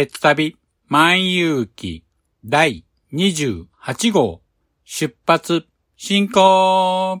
鉄旅万有記第28号出発進行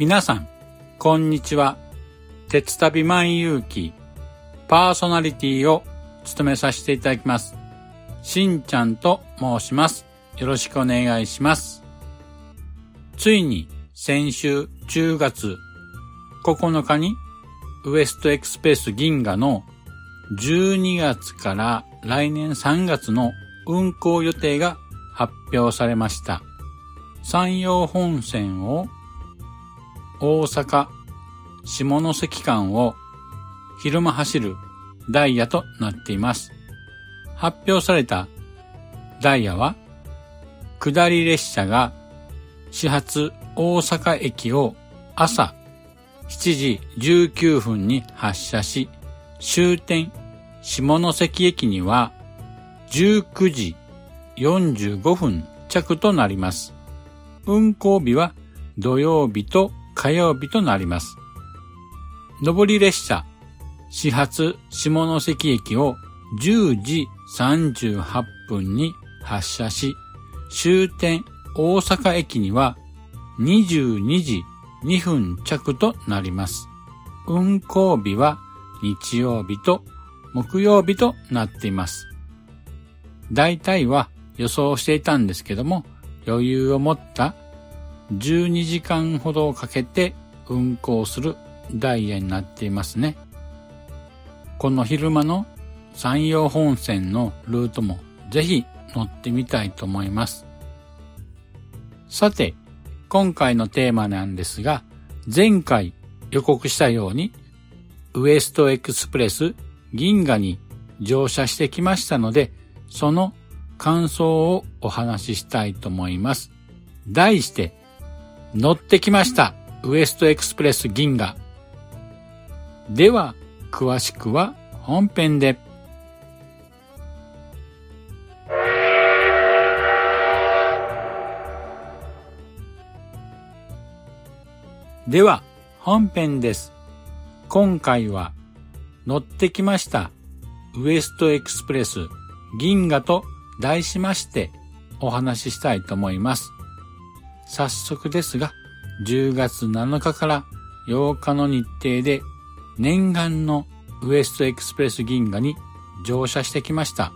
皆さん、こんにちは。鉄旅万有記パーソナリティを務めさせていただきます。しんちゃんと申します。よろしくお願いします。ついに先週10月9日にウエストエクスプレス銀河の12月から来年3月の運行予定が発表されました。山陽本線を大阪下関間を昼間走るダイヤとなっています。発表されたダイヤは下り列車が始発大阪駅を朝7時19分に発車し終点下関駅には19時45分着となります。運行日は土曜日と火曜日となります。上り列車、始発下関駅を10時38分に発車し、終点大阪駅には22時2分着となります。運行日は日曜日と木曜日となっています。大体は予想していたんですけども、余裕を持った12時間ほどかけて運行するダイヤになっていますね。この昼間の山陽本線のルートもぜひ乗ってみたいと思います。さて、今回のテーマなんですが、前回予告したようにウエストエクスプレス銀河に乗車してきましたので、その感想をお話ししたいと思います。題して、乗ってきました。ウエストエクスプレス銀河。では、詳しくは本編で。では、本編です。今回は、乗ってきました。ウエストエクスプレス銀河と題しましてお話ししたいと思います。早速ですが、10月7日から8日の日程で念願のウエストエクスプレス銀河に乗車してきました。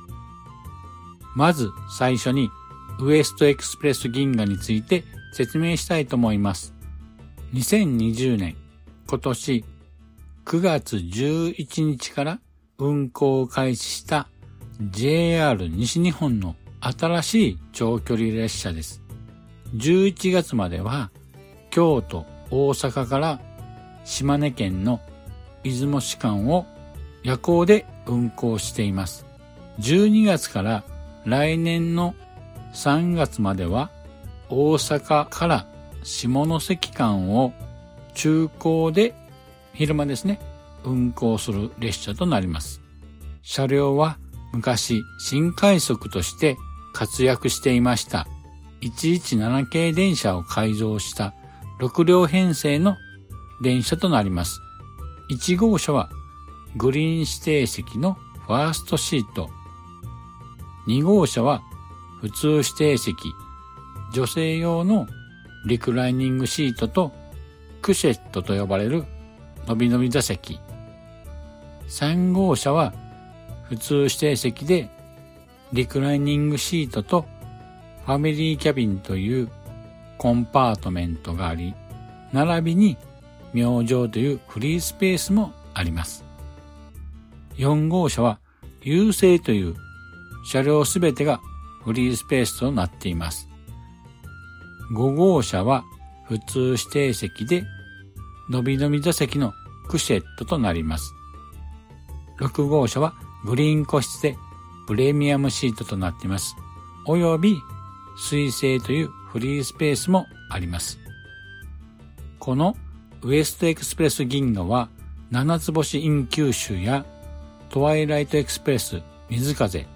まず最初にウエストエクスプレス銀河について説明したいと思います。2020年今年9月11日から運行を開始した JR 西日本の新しい長距離列車です。11月までは京都、大阪から島根県の出雲市間を夜行で運行しています。12月から来年の3月までは大阪から下関間を中高で昼間ですね、運行する列車となります。車両は昔新快速として活躍していました117系電車を改造した6両編成の電車となります。1号車はグリーン指定席のファーストシート。2号車は普通指定席、女性用のリクライニングシートとクシェットと呼ばれる伸び伸び座席。3号車は普通指定席でリクライニングシートとファミリーキャビンというコンパートメントがあり、並びに明星というフリースペースもあります。4号車は優勢という車両すべてがフリースペースとなっています。5号車は普通指定席で伸び伸び座席のクシェットとなります。6号車はグリーン個室でプレミアムシートとなっています。および水星というフリースペースもあります。このウエストエクスプレス銀河は七つ星イン九州やトワイライトエクスプレス水風、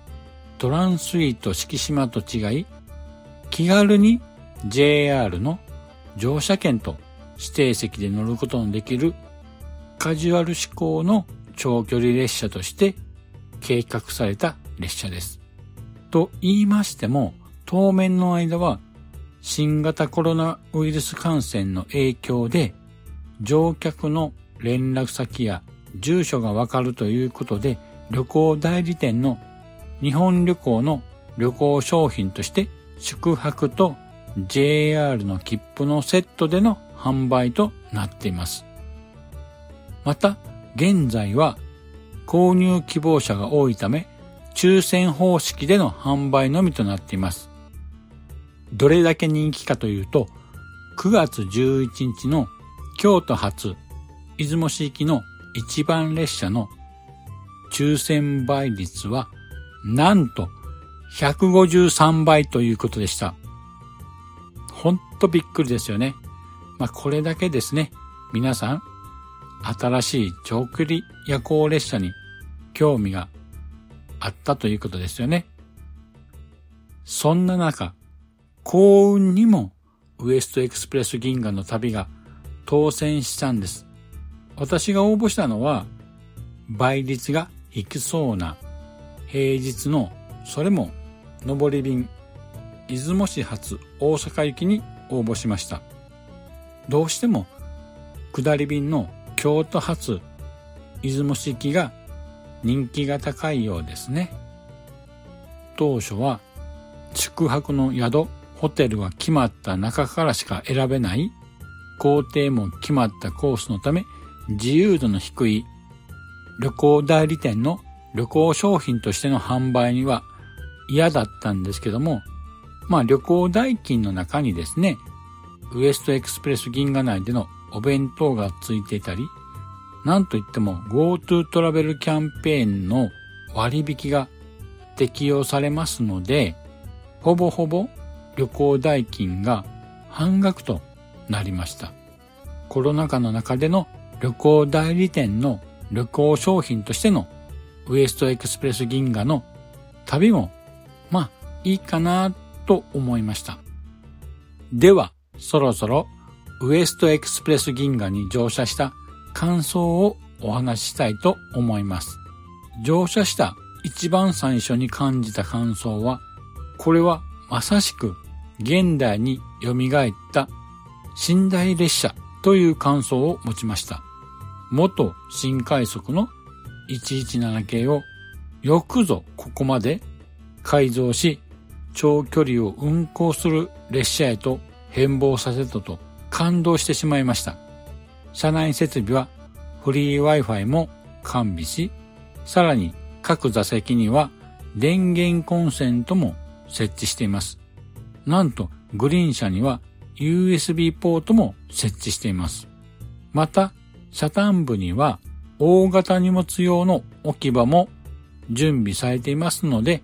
トランスイート四季島と違い、気軽に JR の乗車券と指定席で乗ることのできるカジュアル志向の長距離列車として計画された列車です。と言いましても、当面の間は新型コロナウイルス感染の影響で乗客の連絡先や住所がわかるということで旅行代理店の日本旅行の旅行商品として宿泊と JR の切符のセットでの販売となっています。また、現在は購入希望者が多いため、抽選方式での販売のみとなっています。どれだけ人気かというと、9月11日の京都発出雲市行きの一番列車の抽選倍率はなんと153倍ということでした。ほんとびっくりですよね。まあ、これだけですね。皆さん、新しい長距離夜行列車に興味があったということですよね。そんな中、幸運にもウエストエクスプレス銀河の旅が当選したんです。私が応募したのは倍率が低そうな平日のそれも上り便出雲市発大阪行きに応募しました。どうしても下り便の京都発出雲市行きが人気が高いようですね。当初は宿泊の宿、ホテルは決まった中からしか選べない工程も決まったコースのため自由度の低い旅行代理店の旅行商品としての販売には嫌だったんですけども、まあ旅行代金の中にですね、ウエストエクスプレス銀河内でのお弁当がついていたり、なんといっても GoTo トラベルキャンペーンの割引が適用されますので、ほぼほぼ旅行代金が半額となりました。コロナ禍の中での旅行代理店の旅行商品としてのウエストエクスプレス銀河の旅も、まあいいかなと思いました。では、そろそろウエストエクスプレス銀河に乗車した感想をお話ししたいと思います。乗車した一番最初に感じた感想は、これはまさしく現代に蘇った寝台列車という感想を持ちました。元新快速の117系をよくぞここまで改造し長距離を運行する列車へと変貌させたと感動してしまいました。車内設備はフリー Wi-Fi も完備し、さらに各座席には電源コンセントも設置しています。なんとグリーン車には USB ポートも設置しています。また、車端部には大型荷物用の置き場も準備されていますので、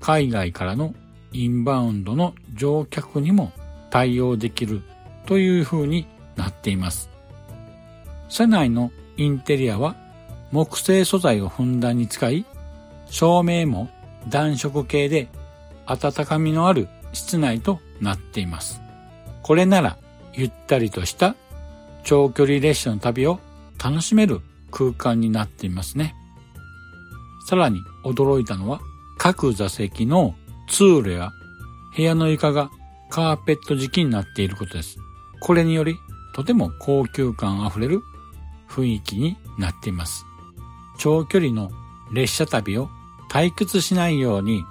海外からのインバウンドの乗客にも対応できるという風になっています。車内のインテリアは木製素材をふんだんに使い、照明も暖色系で暖かみのある室内となっています。これならゆったりとした長距離列車の旅を楽しめる空間になっていますね。さらに驚いたのは各座席の通路や部屋の床がカーペット敷きになっていることです。これによりとても高級感あふれる雰囲気になっています。長距離の列車旅を退屈しないように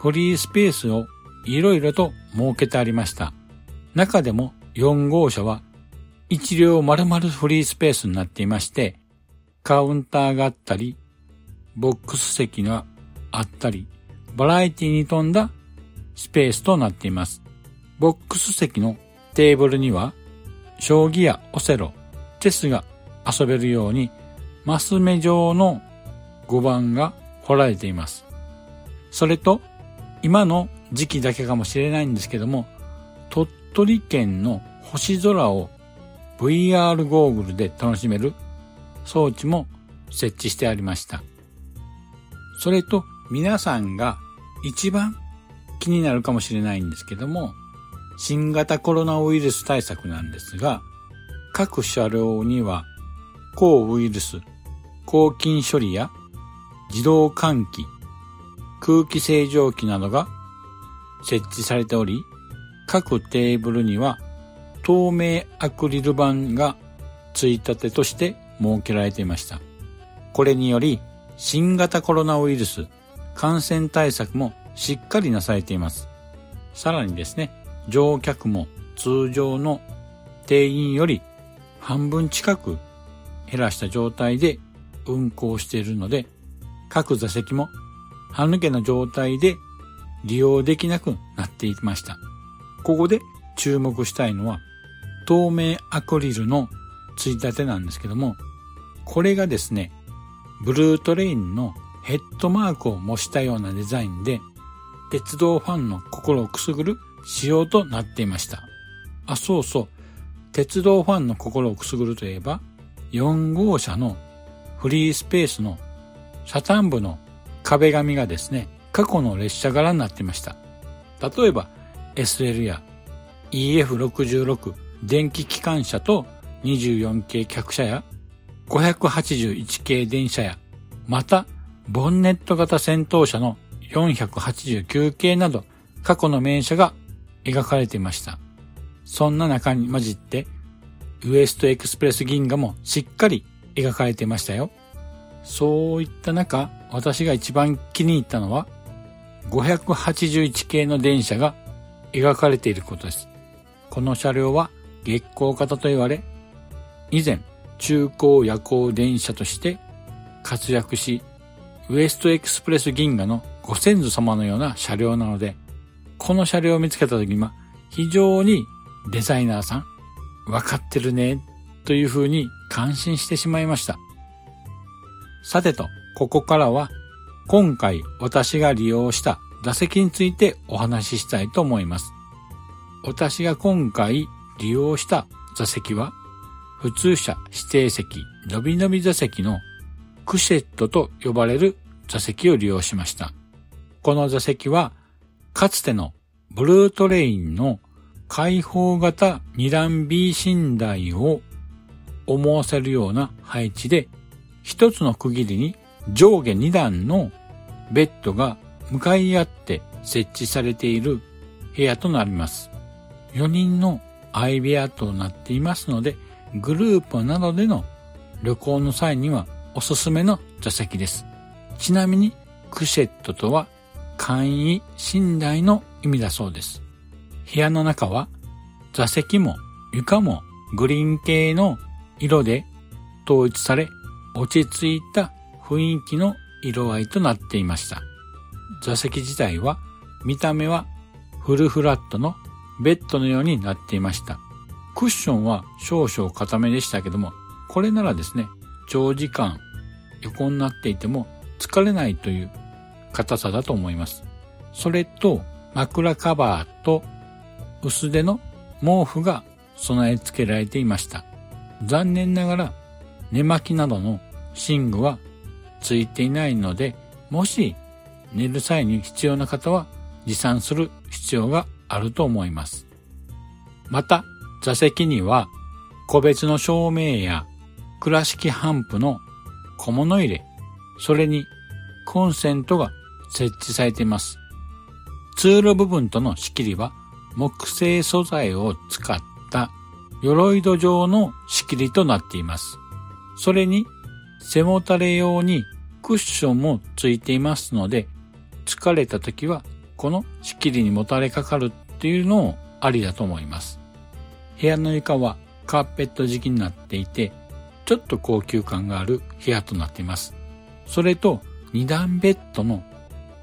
フリースペースをいろいろと設けてありました。中でも4号車は一両丸々フリースペースになっていまして、カウンターがあったり、ボックス席があったり、バラエティに富んだスペースとなっています。ボックス席のテーブルには、将棋やオセロ、チェスが遊べるように、マス目状の5番が掘られています。それと、今の時期だけかもしれないんですけども、鳥取県の星空を VR ゴーグルで楽しめる装置も設置してありました。それと皆さんが一番気になるかもしれないんですけども、新型コロナウイルス対策なんですが、各車両には抗ウイルス、抗菌処理や自動換気、空気清浄機などが設置されており、各テーブルには透明アクリル板がついたてとして設けられていました。これにより新型コロナウイルス感染対策もしっかりなされています。さらにですね、乗客も通常の定員より半分近く減らした状態で運行しているので、各座席も歯抜けの状態で利用できなくなっていました。ここで注目したいのは透明アクリルのついたてなんですけども、これがですね、ブルートレインのヘッドマークを模したようなデザインで、鉄道ファンの心をくすぐる仕様となっていました。あ、そうそう。鉄道ファンの心をくすぐるといえば、4号車のフリースペースの車端部の壁紙がですね、過去の列車柄になっていました。例えば、SL や EF66 電気機関車と24系客車や581系電車や、また、ボンネット型戦闘車の489系など、過去の名車が描かれていました。そんな中に混じって、ウエストエクスプレス銀河もしっかり描かれていましたよ。そういった中、私が一番気に入ったのは、581系の電車が描かれていることです。この車両は月光型と言われ、以前、中高夜行電車として活躍し、ウエストエクスプレス銀河のご先祖様のような車両なので、この車両を見つけた時には非常にデザイナーさん、わかってるね、という風に感心してしまいました。さてと、ここからは今回私が利用した座席についてお話ししたいと思います。私が今回利用した座席は普通車指定席、のびのび座席のクシェットと呼ばれる座席を利用しました。この座席は、かつてのブルートレインの開放型二段 B 寝台を思わせるような配置で、一つの区切りに上下二段のベッドが向かい合って設置されている部屋となります。4人の相部屋となっていますので、グループなどでの旅行の際にはおすすめの座席です。ちなみに、クシェットとは簡易寝台の意味だそうです。部屋の中は座席も床もグリーン系の色で統一され落ち着いた雰囲気の色合いとなっていました。座席自体は見た目はフルフラットのベッドのようになっていました。クッションは少々固めでしたけども、これならですね、長時間横になっていても疲れないという硬さだと思います。それと、枕カバーと薄手の毛布が備え付けられていました。残念ながら寝巻きなどの寝具はついていないので、もし寝る際に必要な方は持参する必要があると思います。また、座席には個別の照明や倉敷ハンプの小物入れ、それにコンセントが設置されています。通路部分との仕切りは木製素材を使った鎧戸状の仕切りとなっています。それに背もたれ用にクッションもついていますので、疲れた時はこの仕切りにもたれかかるっていうのをありだと思います。部屋の床はカーペット敷きになっていて、ちょっと高級感がある部屋となっています。それと二段ベッドの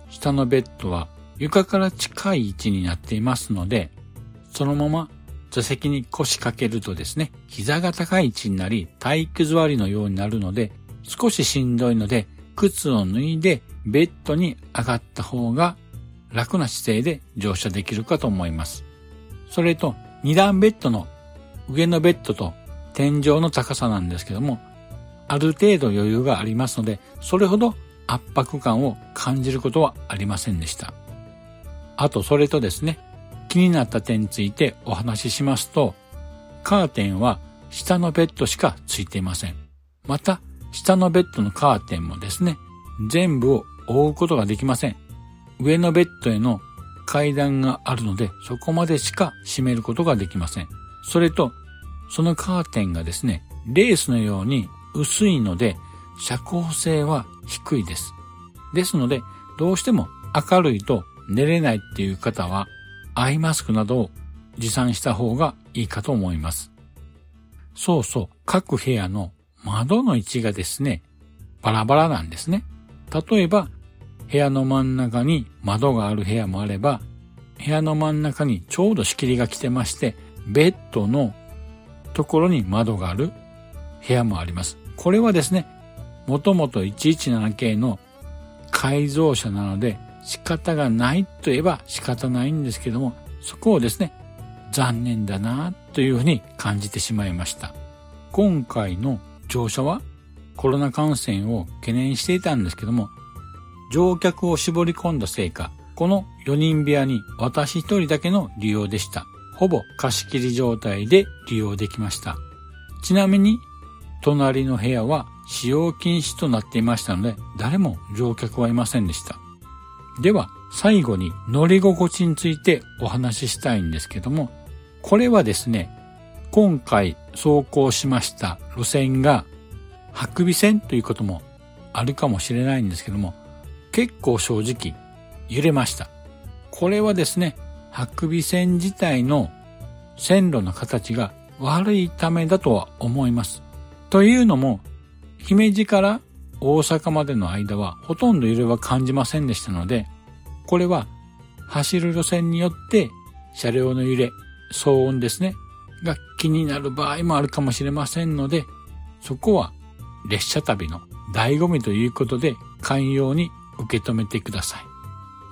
下のベッドは床から近い位置になっていますので、そのまま座席に腰掛けるとですね、膝が高い位置になり体育座りのようになるので、少ししんどいので、靴を脱いでベッドに上がった方が楽な姿勢で乗車できるかと思います。それと、二段ベッドの上のベッドと天井の高さなんですけども、ある程度余裕がありますので、それほど圧迫感を感じることはありませんでした。あと、それとですね、気になった点についてお話ししますと、カーテンは下のベッドしかついていません。また、下のベッドのカーテンもですね、全部を覆うことができません。上のベッドへの階段があるので、そこまでしか閉めることができません。それと、そのカーテンがですね、レースのように薄いので、遮光性は低いです。ですので、どうしても明るいと寝れないっていう方は、アイマスクなどを持参した方がいいかと思います。そうそう、各部屋の窓の位置がですね、バラバラなんですね。例えば、部屋の真ん中に窓がある部屋もあれば、部屋の真ん中にちょうど仕切りが来てまして、ベッドのところに窓がある部屋もあります。これはですね、もともと117系の改造車なので仕方がないと言えば仕方ないんですけども、そこをですね、残念だなというふうに感じてしまいました。今回の乗車はコロナ感染を懸念していたんですけども、乗客を絞り込んだせいか、この4人部屋に私一人だけの利用でした。ほぼ貸し切り状態で利用できました。ちなみに、隣の部屋は使用禁止となっていましたので、誰も乗客はいませんでした。では、最後に乗り心地についてお話ししたいんですけども、これはですね、今回走行しました路線が、白尾線ということもあるかもしれないんですけども、結構正直揺れました。これはですね、白尾線自体の線路の形が悪いためだとは思います。というのも、姫路から大阪までの間はほとんど揺れは感じませんでしたので、これは走る路線によって車両の揺れ、騒音ですね、が気になる場合もあるかもしれませんので、そこは列車旅の醍醐味ということで寛容に受け止めてください。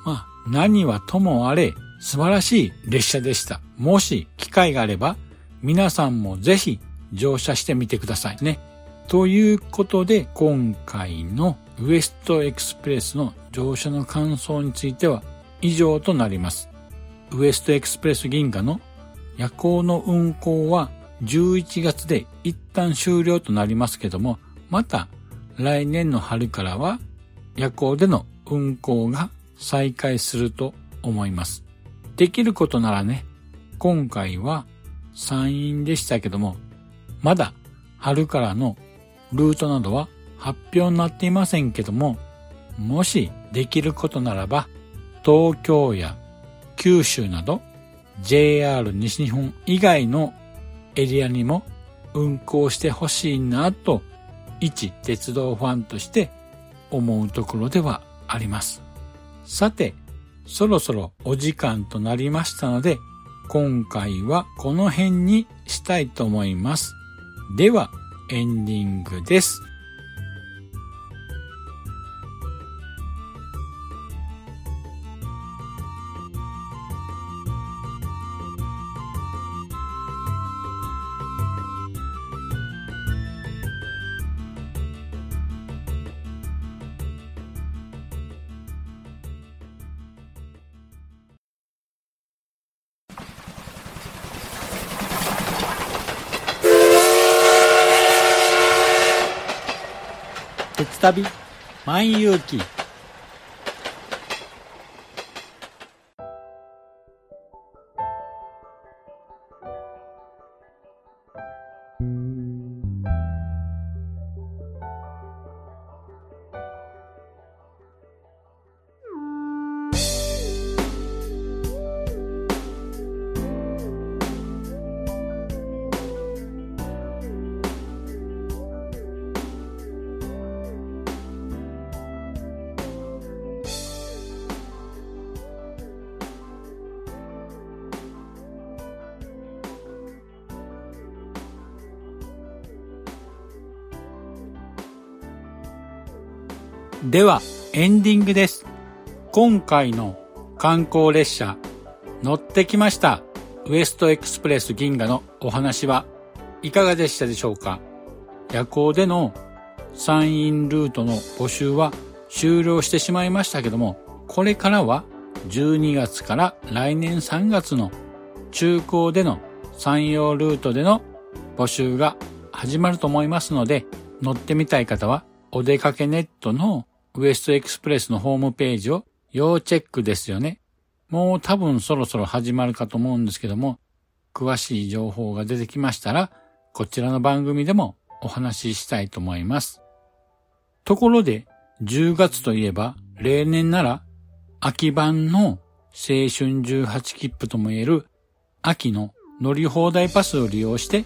まあ、何はともあれ、素晴らしい列車でした。もし機会があれば、皆さんもぜひ乗車してみてくださいね。ということで、今回のウエストエクスプレスの乗車の感想については以上となります。ウエストエクスプレス銀河の夜行の運行は11月で一旦終了となりますけども、また来年の春からは夜行での運行が再開すると思います。できることならね、今回は山陰でしたけども、まだ春からのルートなどは発表になっていませんけども、もしできることならば、東京や九州など JR 西日本以外のエリアにも運行してほしいなと一鉄道ファンとして思うところではあります。さて、そろそろお時間となりましたので、今回はこの辺にしたいと思います。では、エンディングです。旅万有記では、エンディングです。今回の観光列車、乗ってきました。ウエストエクスプレス銀河のお話はいかがでしたでしょうか？夜行での山陰ルートの募集は終了してしまいましたけども、これからは12月から来年3月の中高での山陽ルートでの募集が始まると思いますので、乗ってみたい方はお出かけネットのウエストエクスプレスのホームページを要チェックですよね。もう多分そろそろ始まるかと思うんですけども、詳しい情報が出てきましたら、こちらの番組でもお話ししたいと思います。ところで、10月といえば、例年なら、秋版の青春18切符とも言える秋の乗り放題パスを利用して、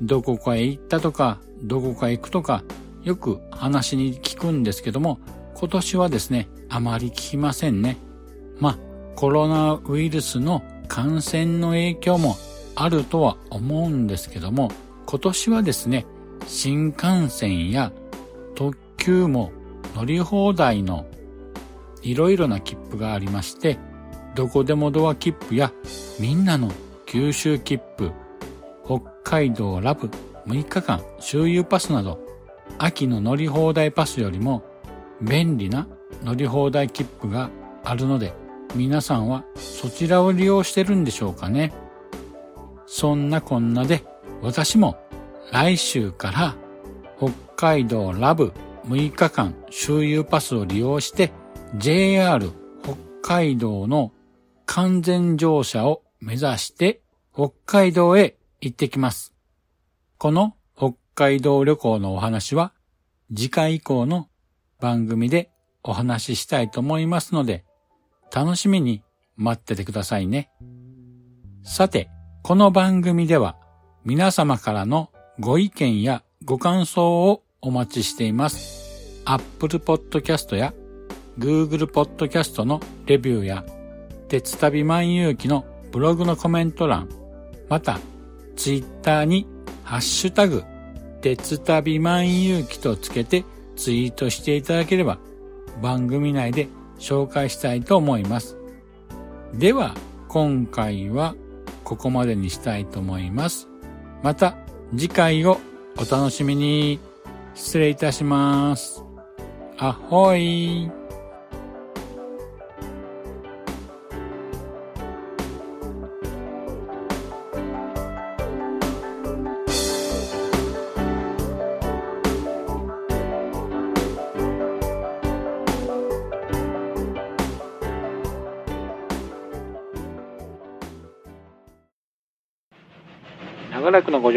どこかへ行ったとか、どこかへ行くとか、よく話に聞くんですけども、今年はですね、あまり聞きませんね。まあ、コロナウイルスの感染の影響もあるとは思うんですけども、今年はですね、新幹線や特急も乗り放題のいろいろな切符がありまして、どこでもドア切符やみんなの九州切符、北海道ラブ6日間周遊パスなど秋の乗り放題パスよりも便利な乗り放題切符があるので皆さんはそちらを利用してるんでしょうかね。そんなこんなで私も来週から北海道ラブ6日間周遊パスを利用して JR 北海道の完全乗車を目指して北海道へ行ってきます。この海道旅行のお話は次回以降の番組でお話ししたいと思いますので楽しみに待っててくださいね。さて、この番組では皆様からのご意見やご感想をお待ちしています。Apple Podcast や Google Podcast のレビューや鉄旅万有記のブログのコメント欄、また Twitter にハッシュタグ鉄旅万有記とつけてツイートしていただければ番組内で紹介したいと思います。では、今回はここまでにしたいと思います。また次回をお楽しみに。失礼いたします。あほい。